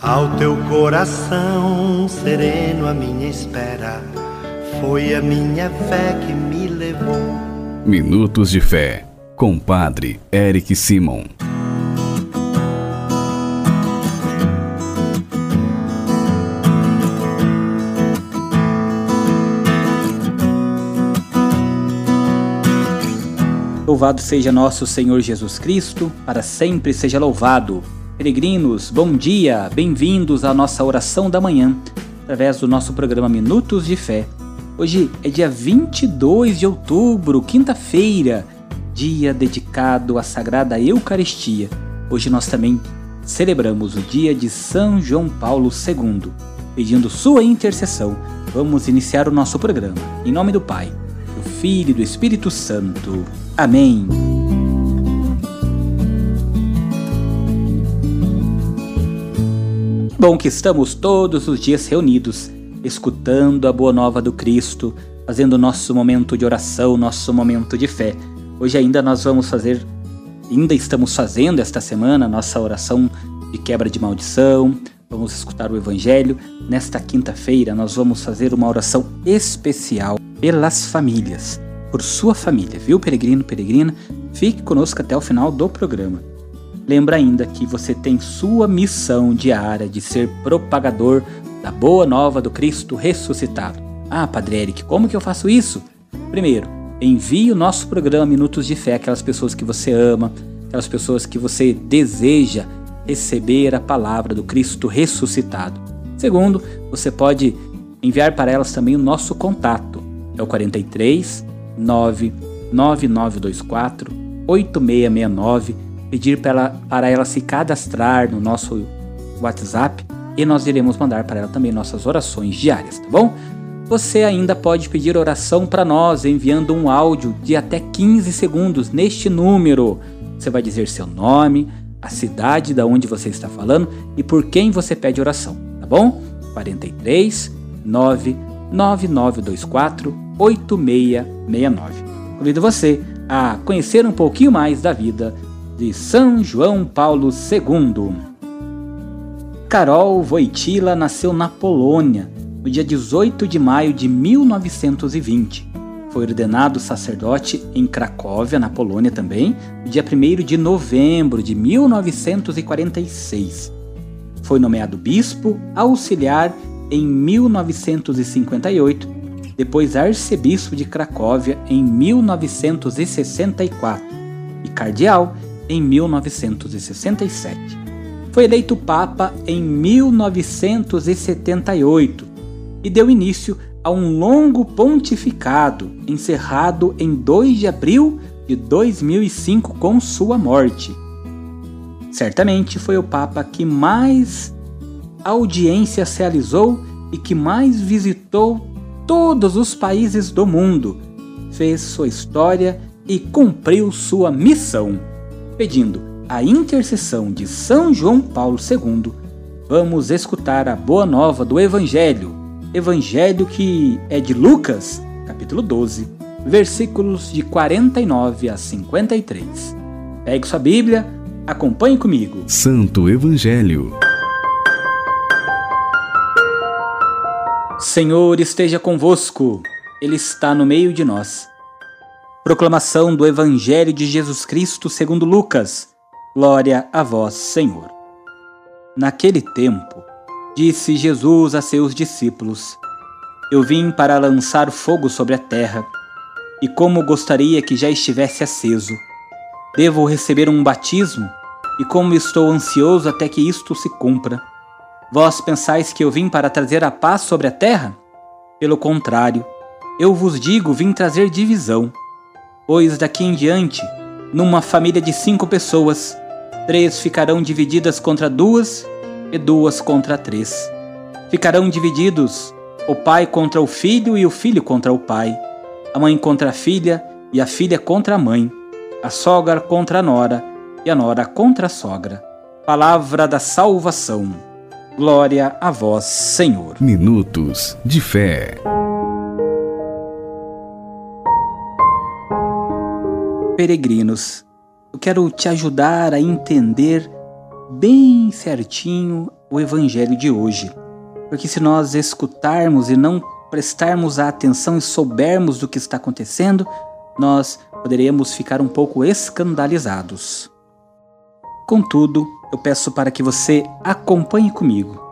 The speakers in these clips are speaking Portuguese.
Ao teu coração sereno, a minha espera foi a minha fé que me levou. Minutos de Fé, com Padre Eric Simon. Louvado seja nosso Senhor Jesus Cristo, para sempre seja louvado. Peregrinos, bom dia, bem-vindos à nossa oração da manhã, através do nosso programa Minutos de Fé. Hoje é dia 22 de outubro, quinta-feira, dia dedicado à Sagrada Eucaristia. Hoje nós também celebramos o dia de São João Paulo II. Pedindo sua intercessão, vamos iniciar o nosso programa. Em nome do Pai, do Filho e do Espírito Santo. Amém. Bom que estamos todos os dias reunidos, escutando a boa nova do Cristo, fazendo nosso momento de oração, nosso momento de fé. Hoje ainda nós vamos fazer, ainda estamos fazendo esta semana nossa oração de quebra de maldição, vamos escutar o Evangelho. Nesta quinta-feira nós vamos fazer uma oração especial pelas famílias, por sua família, viu, peregrino, peregrina? Fique conosco até o final do programa. Lembra ainda que você tem sua missão diária de ser propagador da boa nova do Cristo ressuscitado. Ah, Padre Eric, como que eu faço isso? Primeiro, envie o nosso programa Minutos de Fé aquelas pessoas que você ama, aquelas pessoas que você deseja receber a palavra do Cristo ressuscitado. Segundo, você pode enviar para elas também o nosso contato. É o 43 99924 8669 pedir para ela, para ela se cadastrar no nosso WhatsApp e nós iremos mandar para ela também nossas orações diárias, tá bom? Você ainda pode pedir oração para nós enviando um áudio de até 15 segundos neste número. Você vai dizer seu nome, a cidade da onde você está falando e por quem você pede oração, tá bom? 43 99924 8669. Convido você a conhecer um pouquinho mais da vida de São João Paulo II. Carol Wojtyla nasceu na Polônia no dia 18 de maio de 1920. Foi ordenado sacerdote em Cracóvia, na Polônia também, no dia 1 de novembro de 1946. Foi nomeado bispo auxiliar em 1958, depois arcebispo de Cracóvia em 1964 e cardeal em 1967. Foi eleito Papa em 1978 e deu início a um longo pontificado, encerrado em 2 de abril de 2005 com sua morte. Certamente foi o Papa que mais audiências realizou e que mais visitou todos os países do mundo, fez sua história e cumpriu sua missão pedindo a intercessão de São João Paulo II, vamos escutar a boa nova do Evangelho, Evangelho que é de Lucas, capítulo 12, versículos de 49 a 53. Pegue sua Bíblia, acompanhe comigo. Santo Evangelho. Senhor esteja convosco, Ele está no meio de nós. Proclamação do Evangelho de Jesus Cristo segundo Lucas. Glória a vós, Senhor. Naquele tempo, disse Jesus a seus discípulos: Eu vim para lançar fogo sobre a terra, e como gostaria que já estivesse aceso. Devo receber um batismo, e como estou ansioso até que isto se cumpra. Vós pensais que eu vim para trazer a paz sobre a terra? Pelo contrário, eu vos digo: vim trazer divisão pois daqui em diante, numa família de cinco pessoas, três ficarão divididas contra duas e duas contra três. Ficarão divididos o pai contra o filho e o filho contra o pai, a mãe contra a filha e a filha contra a mãe, a sogra contra a nora e a nora contra a sogra. Palavra da salvação. Glória a vós, Senhor. Minutos de fé. Peregrinos, eu quero te ajudar a entender bem certinho o evangelho de hoje. Porque se nós escutarmos e não prestarmos a atenção e soubermos do que está acontecendo, nós poderemos ficar um pouco escandalizados. Contudo, eu peço para que você acompanhe comigo.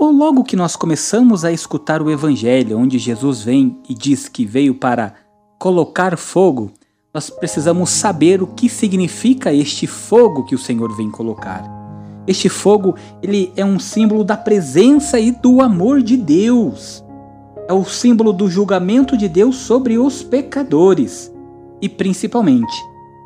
Logo que nós começamos a escutar o Evangelho, onde Jesus vem e diz que veio para colocar fogo, nós precisamos saber o que significa este fogo que o Senhor vem colocar. Este fogo, ele é um símbolo da presença e do amor de Deus. É o símbolo do julgamento de Deus sobre os pecadores. E principalmente,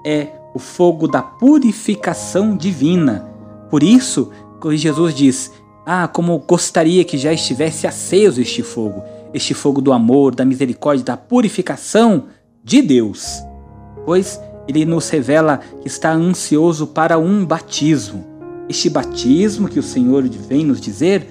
é o fogo da purificação divina. Por isso, Jesus diz: Ah, como gostaria que já estivesse aceso este fogo, este fogo do amor, da misericórdia, da purificação de Deus pois ele nos revela que está ansioso para um batismo. Este batismo que o Senhor vem nos dizer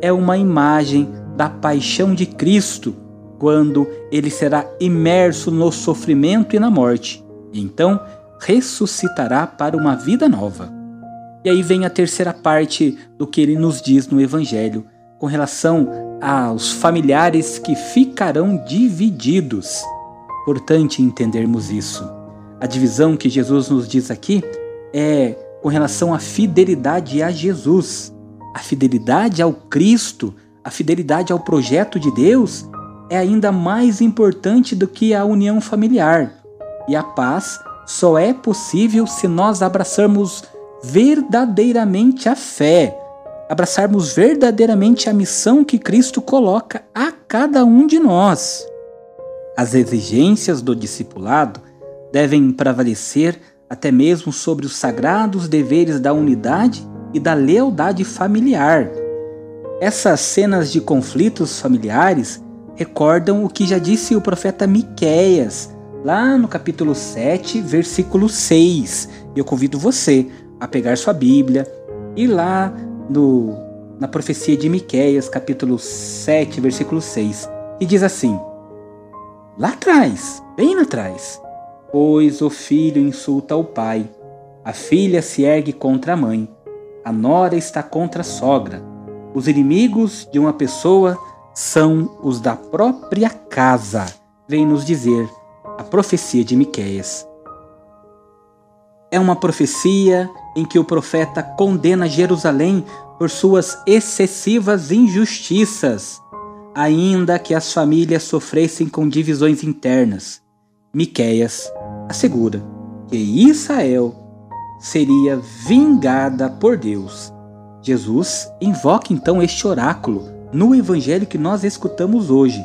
é uma imagem da paixão de Cristo, quando ele será imerso no sofrimento e na morte, e então ressuscitará para uma vida nova. E aí vem a terceira parte do que ele nos diz no Evangelho, com relação aos familiares que ficarão divididos. Importante entendermos isso. A divisão que Jesus nos diz aqui é com relação à fidelidade a Jesus. A fidelidade ao Cristo, a fidelidade ao projeto de Deus é ainda mais importante do que a união familiar. E a paz só é possível se nós abraçarmos verdadeiramente a fé, abraçarmos verdadeiramente a missão que Cristo coloca a cada um de nós. As exigências do discipulado devem prevalecer até mesmo sobre os sagrados deveres da unidade e da lealdade familiar. Essas cenas de conflitos familiares recordam o que já disse o profeta Miqueias, lá no capítulo 7, versículo 6. Eu convido você a pegar sua Bíblia e lá no, na profecia de Miqueias, capítulo 7, versículo 6, e diz assim: Lá atrás, bem lá atrás, Pois o filho insulta o pai, a filha se ergue contra a mãe, a nora está contra a sogra. Os inimigos de uma pessoa são os da própria casa, vem nos dizer a profecia de Miqueias. É uma profecia em que o profeta condena Jerusalém por suas excessivas injustiças, ainda que as famílias sofressem com divisões internas. Miqueias assegura que Israel seria vingada por Deus. Jesus invoca então este oráculo no evangelho que nós escutamos hoje,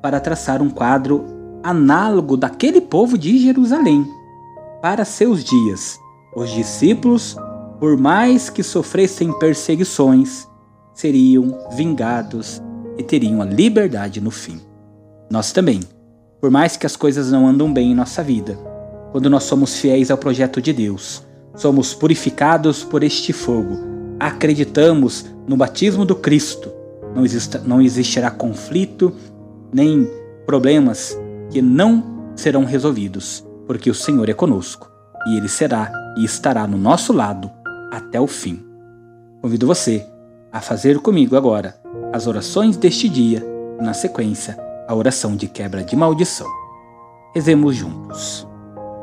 para traçar um quadro análogo daquele povo de Jerusalém. Para seus dias, os discípulos, por mais que sofressem perseguições, seriam vingados e teriam a liberdade no fim. Nós também, por mais que as coisas não andam bem em nossa vida, quando nós somos fiéis ao projeto de Deus. Somos purificados por este fogo. Acreditamos no batismo do Cristo. Não, exista, não existirá conflito nem problemas que não serão resolvidos, porque o Senhor é conosco e Ele será e estará no nosso lado até o fim. Convido você a fazer comigo agora as orações deste dia na sequência, a oração de quebra de maldição. Rezemos juntos.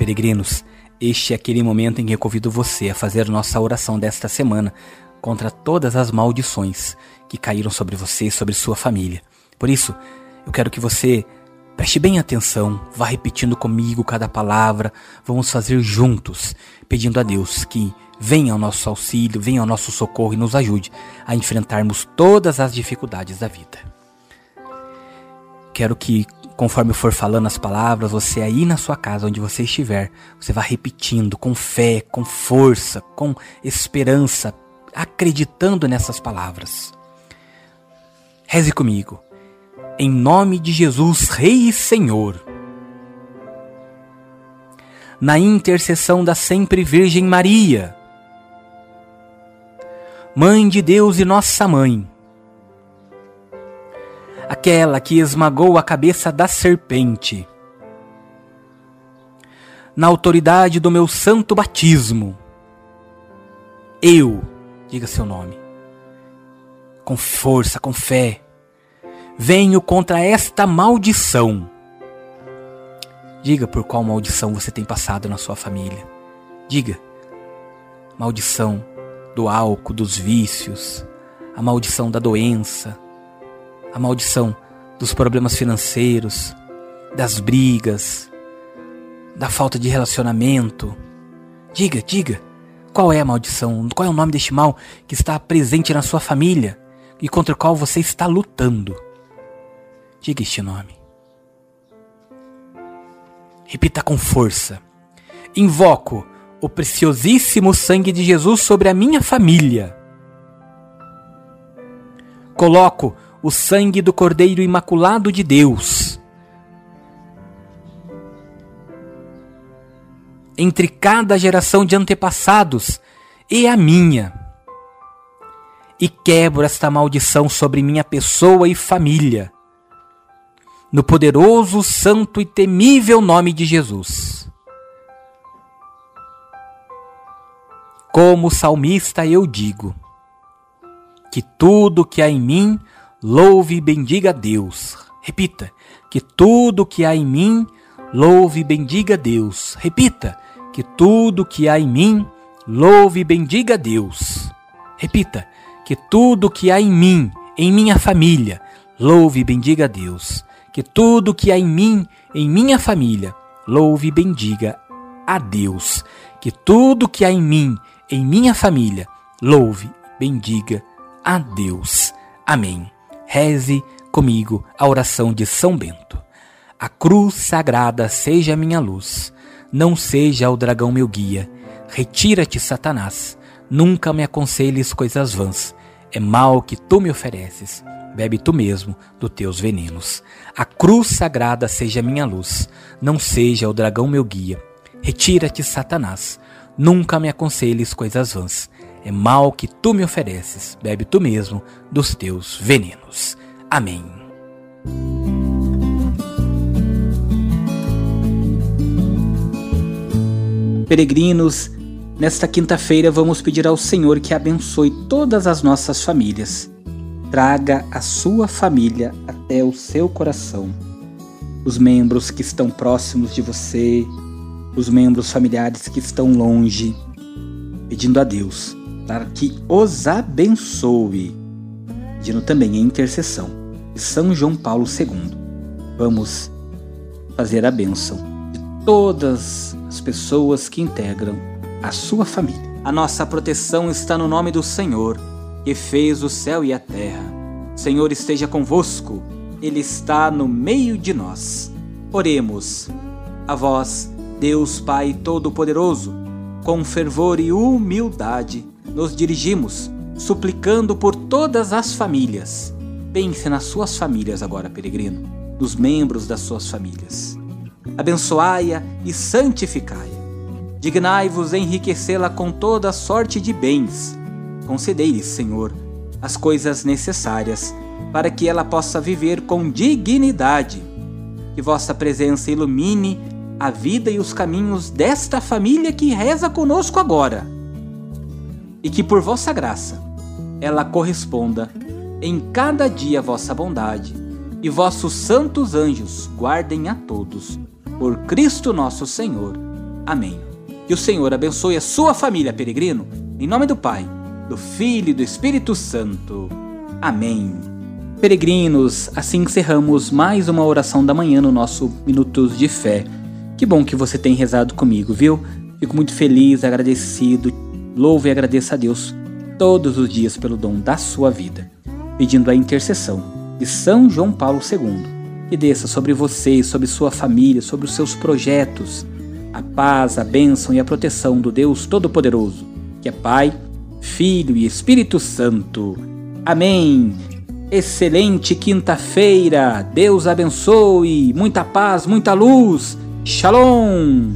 Peregrinos, este é aquele momento em que eu convido você a fazer nossa oração desta semana contra todas as maldições que caíram sobre você e sobre sua família. Por isso, eu quero que você preste bem atenção, vá repetindo comigo cada palavra, vamos fazer juntos, pedindo a Deus que venha ao nosso auxílio, venha ao nosso socorro e nos ajude a enfrentarmos todas as dificuldades da vida. Quero que, conforme eu for falando as palavras, você aí na sua casa, onde você estiver, você vá repetindo com fé, com força, com esperança, acreditando nessas palavras. Reze comigo. Em nome de Jesus, Rei e Senhor. Na intercessão da sempre Virgem Maria, Mãe de Deus e Nossa Mãe, aquela que esmagou a cabeça da serpente, na autoridade do meu santo batismo, eu, diga seu nome, com força, com fé, venho contra esta maldição. Diga por qual maldição você tem passado na sua família. Diga. Maldição do álcool, dos vícios, a maldição da doença, a maldição dos problemas financeiros, das brigas, da falta de relacionamento. Diga, diga, qual é a maldição? Qual é o nome deste mal que está presente na sua família e contra o qual você está lutando? Diga este nome. Repita com força. Invoco o preciosíssimo sangue de Jesus sobre a minha família. Coloco o sangue do Cordeiro Imaculado de Deus entre cada geração de antepassados e a minha. E quebro esta maldição sobre minha pessoa e família. No poderoso, santo e temível nome de Jesus. Como salmista eu digo: que tudo que há em mim louve e bendiga a Deus. Repita: que tudo que há em mim louve e bendiga a Deus. Repita: que tudo que há em mim louve e bendiga a Deus. Repita: que tudo que há em mim, em minha família, louve e bendiga a Deus. Que tudo que há em mim, em minha família, louve e bendiga a Deus. Que tudo que há em mim, em minha família, louve, bendiga a Deus. Amém. Reze comigo a oração de São Bento. A cruz sagrada seja minha luz, não seja o dragão meu guia. Retira-te, Satanás, nunca me aconselhes coisas vãs. É mal que tu me ofereces, bebe tu mesmo dos teus venenos. A cruz sagrada seja minha luz, não seja o dragão meu guia. Retira-te, Satanás, Nunca me aconselhes coisas vãs. É mal que tu me ofereces, bebe tu mesmo dos teus venenos. Amém. Peregrinos, nesta quinta-feira vamos pedir ao Senhor que abençoe todas as nossas famílias. Traga a sua família até o seu coração. Os membros que estão próximos de você, os membros familiares que estão longe, pedindo a Deus para que os abençoe, pedindo também a intercessão de São João Paulo II. Vamos fazer a bênção de todas as pessoas que integram a sua família. A nossa proteção está no nome do Senhor, que fez o céu e a terra. O Senhor esteja convosco, Ele está no meio de nós. Oremos. A vós, Deus Pai Todo-Poderoso, com fervor e humildade, nos dirigimos, suplicando por todas as famílias. Pense nas suas famílias agora, peregrino, nos membros das suas famílias. Abençoai-a e santificai-a. Dignai-vos enriquecê-la com toda sorte de bens. Concedei-lhe, Senhor, as coisas necessárias para que ela possa viver com dignidade. Que vossa presença ilumine a vida e os caminhos desta família que reza conosco agora. E que por vossa graça ela corresponda em cada dia a vossa bondade, e vossos santos anjos guardem a todos. Por Cristo nosso Senhor. Amém. Que o Senhor abençoe a sua família, peregrino, em nome do Pai, do Filho e do Espírito Santo. Amém. Peregrinos, assim encerramos mais uma oração da manhã no nosso Minutos de Fé. Que bom que você tem rezado comigo, viu? Fico muito feliz, agradecido, louvo e agradeço a Deus todos os dias pelo dom da sua vida, pedindo a intercessão de São João Paulo II, que desça sobre você, sobre sua família, sobre os seus projetos, a paz, a bênção e a proteção do Deus Todo-Poderoso, que é Pai, Filho e Espírito Santo. Amém. Excelente quinta-feira. Deus abençoe. Muita paz, muita luz. Shalom.